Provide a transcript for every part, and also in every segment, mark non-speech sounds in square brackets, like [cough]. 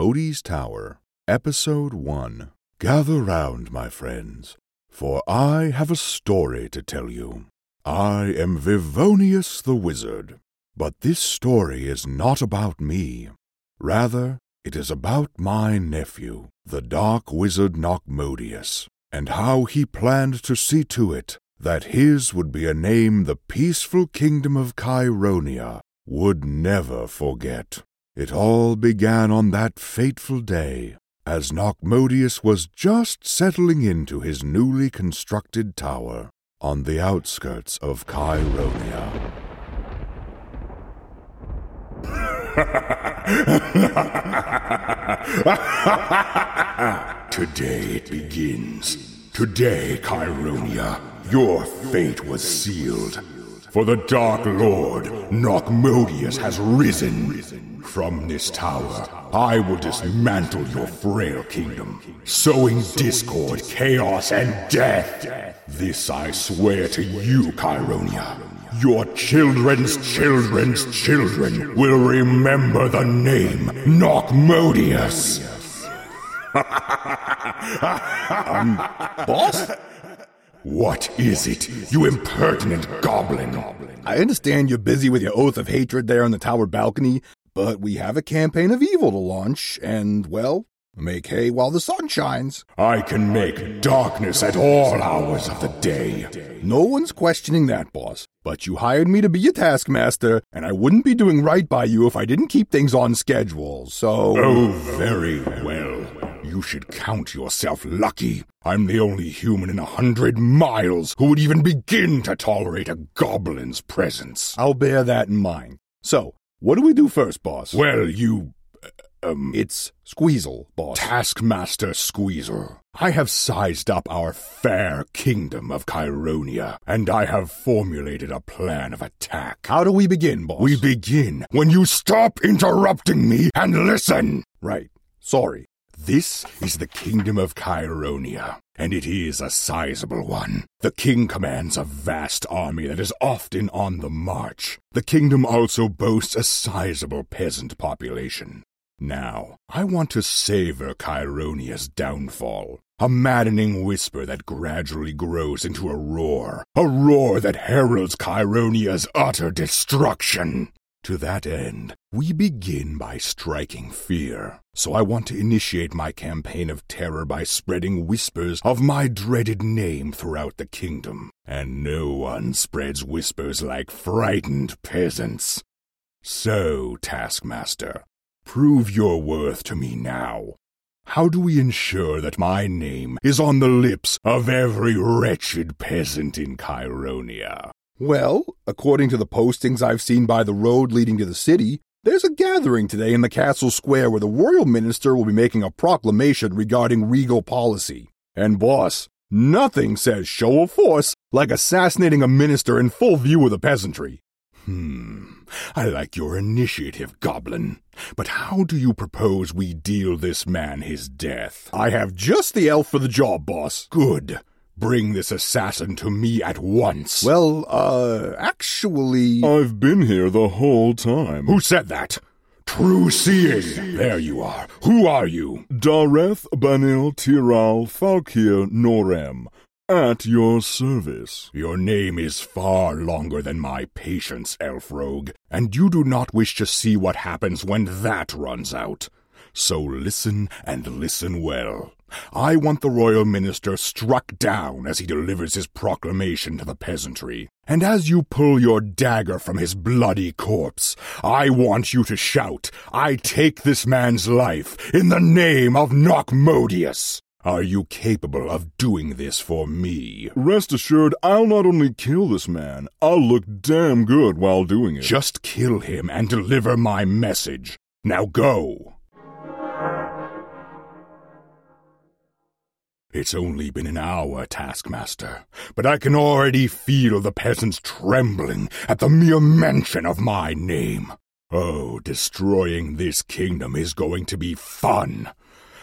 Modi's Tower, Episode 1. Gather round, my friends, for I have a story to tell you. I am Vivonius the Wizard, but this story is not about me. Rather, it is about my nephew, the Dark Wizard Nocmodius, and how he planned to see to it that his would be a name the peaceful kingdom of Chironia would never forget. It all began on that fateful day, as Nocmodius was just settling into his newly constructed tower on the outskirts of Chironia. [laughs] Today it begins. Today, Chironia, your fate was sealed. For the Dark Lord, Nocmodius, has risen. From this tower, I will dismantle your frail kingdom, sowing discord, chaos, and death. This I swear to you, Chironia. Your children's children's children will remember the name Nocmodius. [laughs] Boss? What is it, you impertinent goblin? I understand you're busy with your oath of hatred there on the tower balcony, but we have a campaign of evil to launch, and, well, make hay while the sun shines. I can make darkness at all hours of the day. No one's questioning that, boss. But you hired me to be your taskmaster, and I wouldn't be doing right by you if I didn't keep things on schedule, so. Oh, very well. You should count yourself lucky. I'm the only human in a hundred miles who would even begin to tolerate a goblin's presence. I'll bear that in mind. So, what do we do first, boss? Well, you. Um, It's Squeezle, boss. Taskmaster Squeezer, I have sized up our fair kingdom of Chironia, and I have formulated a plan of attack. How do we begin, boss? We begin when you stop interrupting me and listen. Right. Sorry. This is the kingdom of Chironia, and it is a sizable one. The king commands a vast army that is often on the march. The kingdom also boasts a sizable peasant population. Now, I want to savor Chironia's downfall. A maddening whisper that gradually grows into a roar. A roar that heralds Chironia's utter destruction. To that end, we begin by striking fear. So I want to initiate my campaign of terror by spreading whispers of my dreaded name throughout the kingdom. And no one spreads whispers like frightened peasants. So, Taskmaster, prove your worth to me now. How do we ensure that my name is on the lips of every wretched peasant in Chironia? Well, according to the postings I've seen by the road leading to the city, there's a gathering today in the castle square where the royal minister will be making a proclamation regarding regal policy. And boss, nothing says show of force like assassinating a minister in full view of the peasantry. Hmm, I like your initiative, Goblin. But how do you propose we deal this man his death? I have just the elf for the job, boss. Good. Bring this assassin to me at once. Well, uh, actually. I've been here the whole time. Who said that? True seeing. There you are. Who are you? Dareth Banil Tiral Falkir Norem, at your service. Your name is far longer than my patience, elf rogue, and you do not wish to see what happens when that runs out. So listen and listen well. I want the royal minister struck down as he delivers his proclamation to the peasantry. And as you pull your dagger from his bloody corpse, I want you to shout, I take this man's life in the name of Nocmodius. Are you capable of doing this for me? Rest assured, I'll not only kill this man, I'll look damn good while doing it. Just kill him and deliver my message. Now go. It's only been an hour, Taskmaster, but I can already feel the peasants trembling at the mere mention of my name. Oh, destroying this kingdom is going to be fun.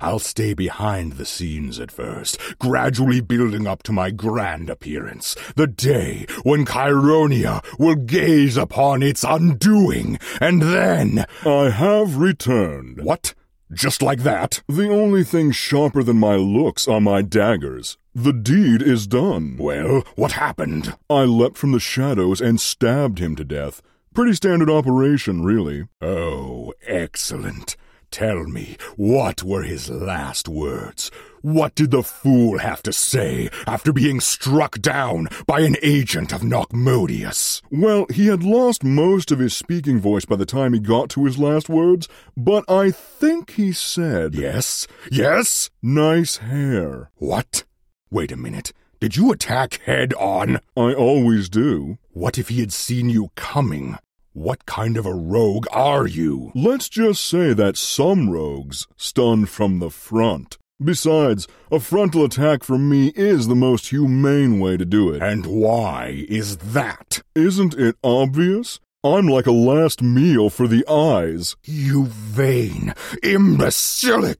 I'll stay behind the scenes at first, gradually building up to my grand appearance, the day when Chironia will gaze upon its undoing, and then. I have returned. What? Just like that? The only thing sharper than my looks are my daggers. The deed is done. Well, what happened? I leapt from the shadows and stabbed him to death. Pretty standard operation, really. Oh, excellent. Tell me, what were his last words? What did the fool have to say after being struck down by an agent of Nocmodius? Well, he had lost most of his speaking voice by the time he got to his last words, but I think he said, Yes, yes? Nice hair. What? Wait a minute. Did you attack head on? I always do. What if he had seen you coming? What kind of a rogue are you? Let's just say that some rogues stun from the front. Besides, a frontal attack from me is the most humane way to do it. And why is that? Isn't it obvious? I'm like a last meal for the eyes. You vain, imbecilic.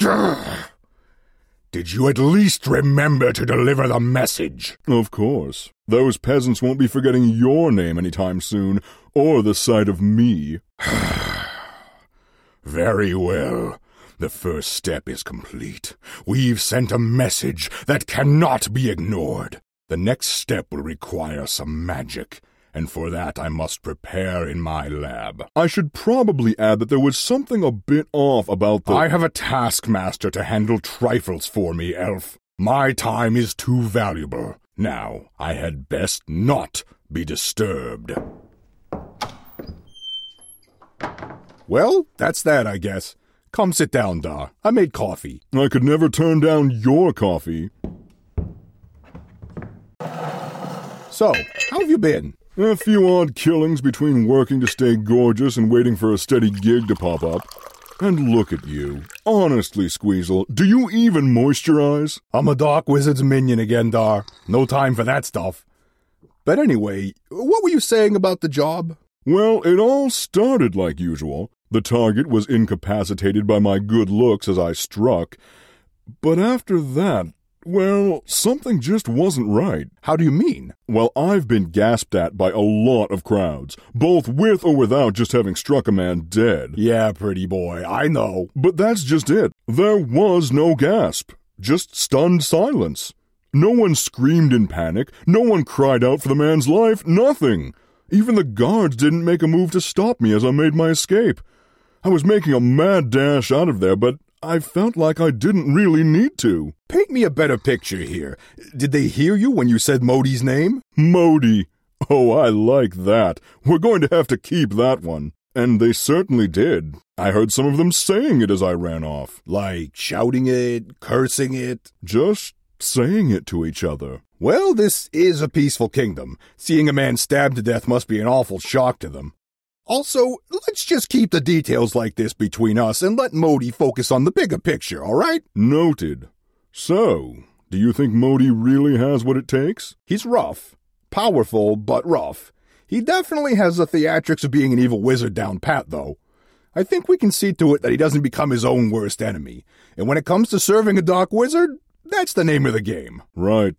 Grr. Did you at least remember to deliver the message? Of course. Those peasants won't be forgetting your name anytime soon, or the sight of me. [sighs] Very well. The first step is complete. We've sent a message that cannot be ignored. The next step will require some magic, and for that I must prepare in my lab. I should probably add that there was something a bit off about the. I have a taskmaster to handle trifles for me, Elf. My time is too valuable. Now, I had best not be disturbed. Well, that's that, I guess. Come sit down, Dar. I made coffee. I could never turn down your coffee. So, how have you been? A few odd killings between working to stay gorgeous and waiting for a steady gig to pop up. And look at you. Honestly, Squeezle, do you even moisturize? I'm a Dark Wizard's minion again, Dar. No time for that stuff. But anyway, what were you saying about the job? Well, it all started like usual. The target was incapacitated by my good looks as I struck. But after that, well, something just wasn't right. How do you mean? Well, I've been gasped at by a lot of crowds, both with or without just having struck a man dead. Yeah, pretty boy, I know. But that's just it. There was no gasp, just stunned silence. No one screamed in panic, no one cried out for the man's life, nothing. Even the guards didn't make a move to stop me as I made my escape. I was making a mad dash out of there, but I felt like I didn't really need to. Paint me a better picture here. Did they hear you when you said Modi's name? Modi. Oh, I like that. We're going to have to keep that one. And they certainly did. I heard some of them saying it as I ran off. Like shouting it, cursing it? Just saying it to each other. Well, this is a peaceful kingdom. Seeing a man stabbed to death must be an awful shock to them. Also, let's just keep the details like this between us and let Modi focus on the bigger picture, all right? Noted. So, do you think Modi really has what it takes? He's rough. Powerful, but rough. He definitely has the theatrics of being an evil wizard down pat, though. I think we can see to it that he doesn't become his own worst enemy. And when it comes to serving a dark wizard, that's the name of the game. Right.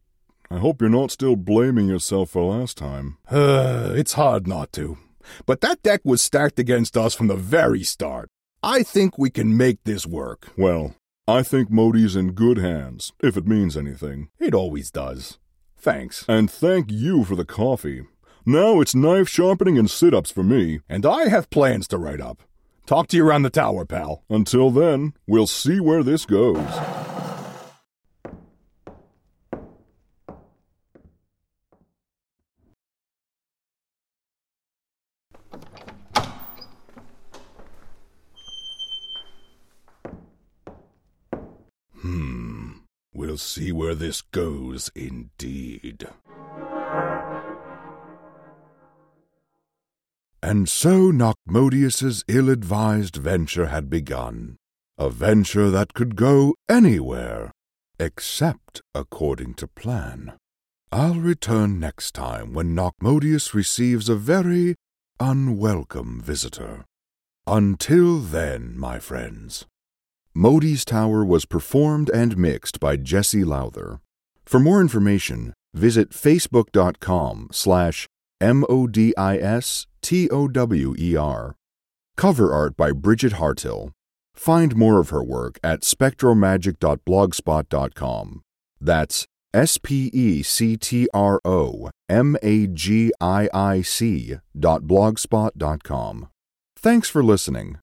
I hope you're not still blaming yourself for last time. Uh, [sighs] it's hard not to. But that deck was stacked against us from the very start. I think we can make this work. Well, I think Modi's in good hands, if it means anything. It always does. Thanks. And thank you for the coffee. Now it's knife sharpening and sit ups for me. And I have plans to write up. Talk to you around the tower, pal. Until then, we'll see where this goes. We'll see where this goes, indeed. And so Nocmodius's ill-advised venture had begun, a venture that could go anywhere, except according to plan. I'll return next time when Nocmodius receives a very unwelcome visitor. Until then, my friends. Modi's Tower was performed and mixed by Jesse Lowther. For more information, visit facebook.com slash M-O-D-I-S T-O-W-E-R. Cover art by Bridget Hartill. Find more of her work at spectromagic.blogspot.com. That's S P E C T R O M A G I I C dot. Thanks for listening.